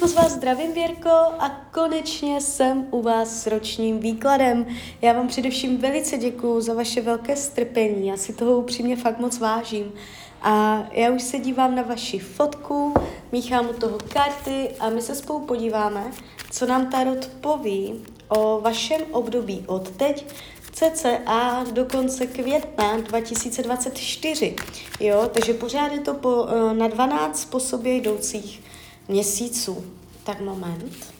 Moc vás zdravím, Věrko, a konečně jsem u vás s ročním výkladem. Já vám především velice děkuju za vaše velké strpení, já si toho upřímně fakt moc vážím. A já už se dívám na vaši fotku, míchám u toho karty a my se spolu podíváme, co nám Tarot poví o vašem období od teď cca do konce května 2024. Jo, takže pořád je to po, eh, na 12 po sobě jdoucích měsíců. Tak moment.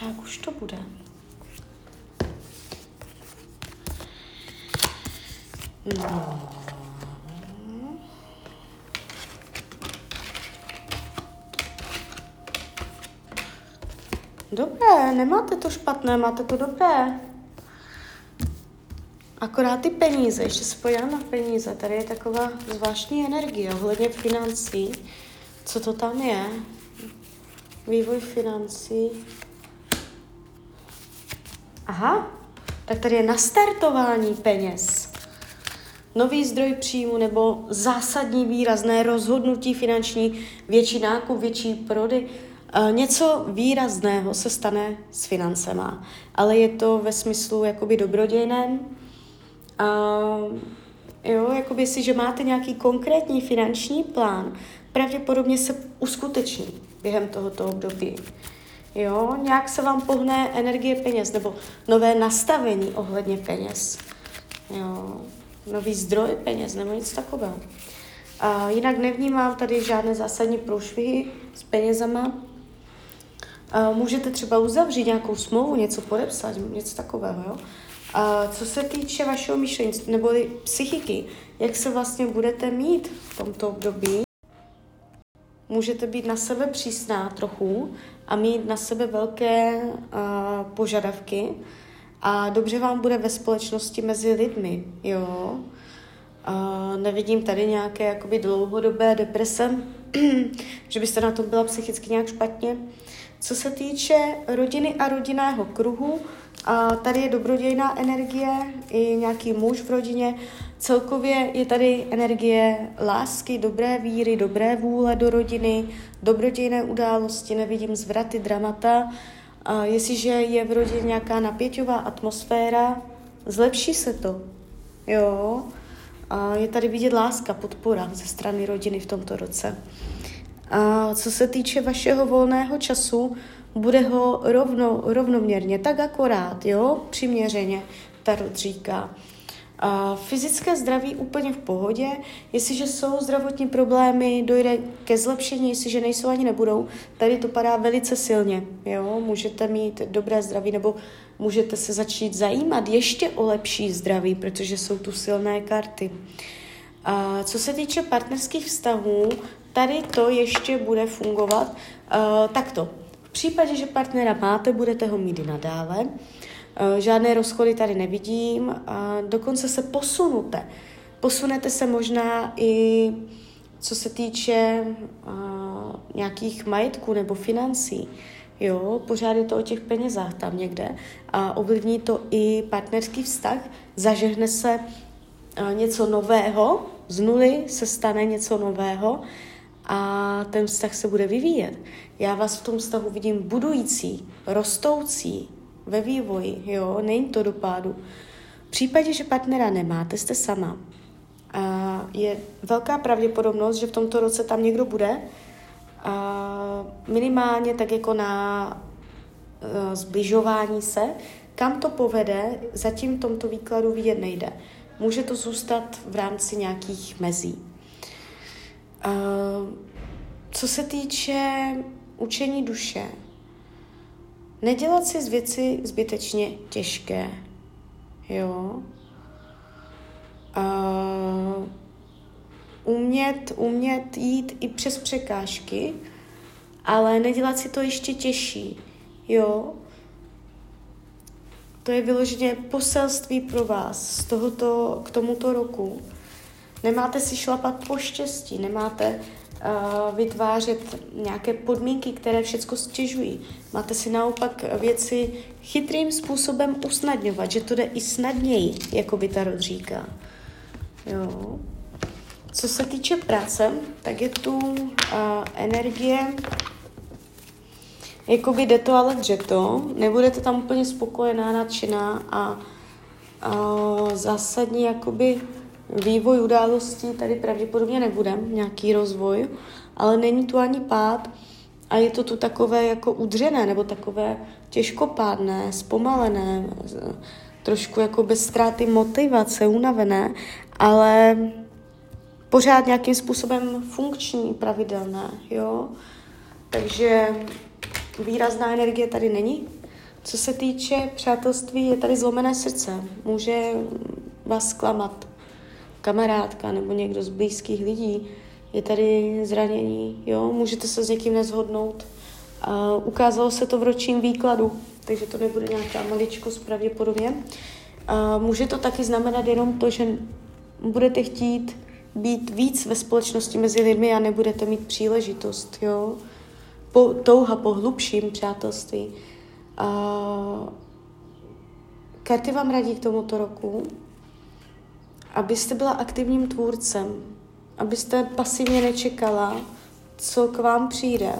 Tak už to bude. No. Dobré, nemáte to špatné, máte to dobré. Akorát ty peníze, ještě se podívám na peníze, tady je taková zvláštní energie ohledně financí. Co to tam je? Vývoj financí. Aha, tak tady je nastartování peněz. Nový zdroj příjmu nebo zásadní výrazné rozhodnutí finanční, větší nákup, větší prody. Něco výrazného se stane s financema, ale je to ve smyslu jakoby dobrodějném. A, jo, jakoby si, že máte nějaký konkrétní finanční plán, pravděpodobně se uskuteční během tohoto období. Jo, nějak se vám pohne energie peněz nebo nové nastavení ohledně peněz. Jo, nový zdroj peněz nebo nic takového. A jinak nevnímám tady žádné zásadní průšvihy s penězama. A můžete třeba uzavřít nějakou smlouvu, něco podepsat, něco takového. Jo? A co se týče vašeho myšlení nebo psychiky, jak se vlastně budete mít v tomto období, můžete být na sebe přísná trochu a mít na sebe velké uh, požadavky a dobře vám bude ve společnosti mezi lidmi, jo. Uh, nevidím tady nějaké jakoby dlouhodobé deprese, že byste na tom byla psychicky nějak špatně. Co se týče rodiny a rodinného kruhu, a tady je dobrodějná energie, i nějaký muž v rodině. Celkově je tady energie lásky, dobré víry, dobré vůle do rodiny, dobrodějné události, nevidím zvraty, dramata. A jestliže je v rodině nějaká napěťová atmosféra, zlepší se to. Jo. Je tady vidět láska, podpora ze strany rodiny v tomto roce. A co se týče vašeho volného času, bude ho rovno, rovnoměrně, tak akorát, jo, přiměřeně, Tarot říká. Fyzické zdraví úplně v pohodě, jestliže jsou zdravotní problémy, dojde ke zlepšení, jestliže nejsou ani nebudou, tady to padá velice silně, jo, můžete mít dobré zdraví, nebo můžete se začít zajímat ještě o lepší zdraví, protože jsou tu silné karty. A co se týče partnerských vztahů, tady to ještě bude fungovat uh, takto. V případě, že partnera máte, budete ho mít i nadále. Eh, žádné rozchody tady nevidím. Dokonce se posunete. Posunete se možná i co se týče uh, nějakých majetků nebo financí. Jo, pořád je to o těch penězách tam někde a ovlivní to i partnerský vztah, zažehne se uh, něco nového, z nuly se stane něco nového a ten vztah se bude vyvíjet. Já vás v tom vztahu vidím budující, rostoucí, ve vývoji, jo, není to do pádu. V případě, že partnera nemáte, jste sama. A je velká pravděpodobnost, že v tomto roce tam někdo bude. A minimálně tak jako na uh, zbližování se. Kam to povede, zatím v tomto výkladu vidět nejde. Může to zůstat v rámci nějakých mezí. Co se týče učení duše, nedělat si z věci zbytečně těžké, jo. Uh, umět, umět jít i přes překážky ale nedělat si to ještě těžší, jo. To je vyloženě poselství pro vás z tohoto, k tomuto roku. Nemáte si šlapat po štěstí, nemáte vytvářet nějaké podmínky, které všechno stěžují. Máte si naopak věci chytrým způsobem usnadňovat, že to jde i snadněji, jako by ta říká. Jo. Co se týče práce, tak je tu uh, energie, jakoby jde to, ale dře to. Nebudete tam úplně spokojená, nadšená a uh, zásadní jakoby vývoj událostí tady pravděpodobně nebude, nějaký rozvoj, ale není tu ani pád a je to tu takové jako udřené nebo takové těžkopádné, zpomalené, trošku jako bez ztráty motivace, unavené, ale pořád nějakým způsobem funkční, pravidelné, jo. Takže výrazná energie tady není. Co se týče přátelství, je tady zlomené srdce. Může vás zklamat kamarádka nebo někdo z blízkých lidí. Je tady zranění, jo, můžete se s někým nezhodnout. A ukázalo se to v ročním výkladu, takže to nebude nějaká maličkost pravděpodobně. A může to taky znamenat jenom to, že budete chtít být víc ve společnosti mezi lidmi a nebudete mít příležitost, jo. Po, touha po hlubším přátelství. A karty vám radí k tomuto roku, abyste byla aktivním tvůrcem, abyste pasivně nečekala, co k vám přijde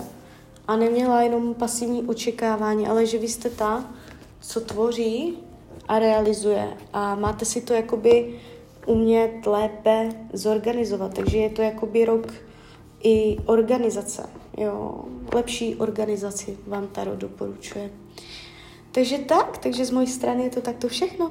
a neměla jenom pasivní očekávání, ale že vy jste ta, co tvoří a realizuje a máte si to jakoby umět lépe zorganizovat. Takže je to jakoby rok i organizace. Jo, lepší organizaci vám Taro doporučuje. Takže tak, takže z mojí strany je to takto všechno.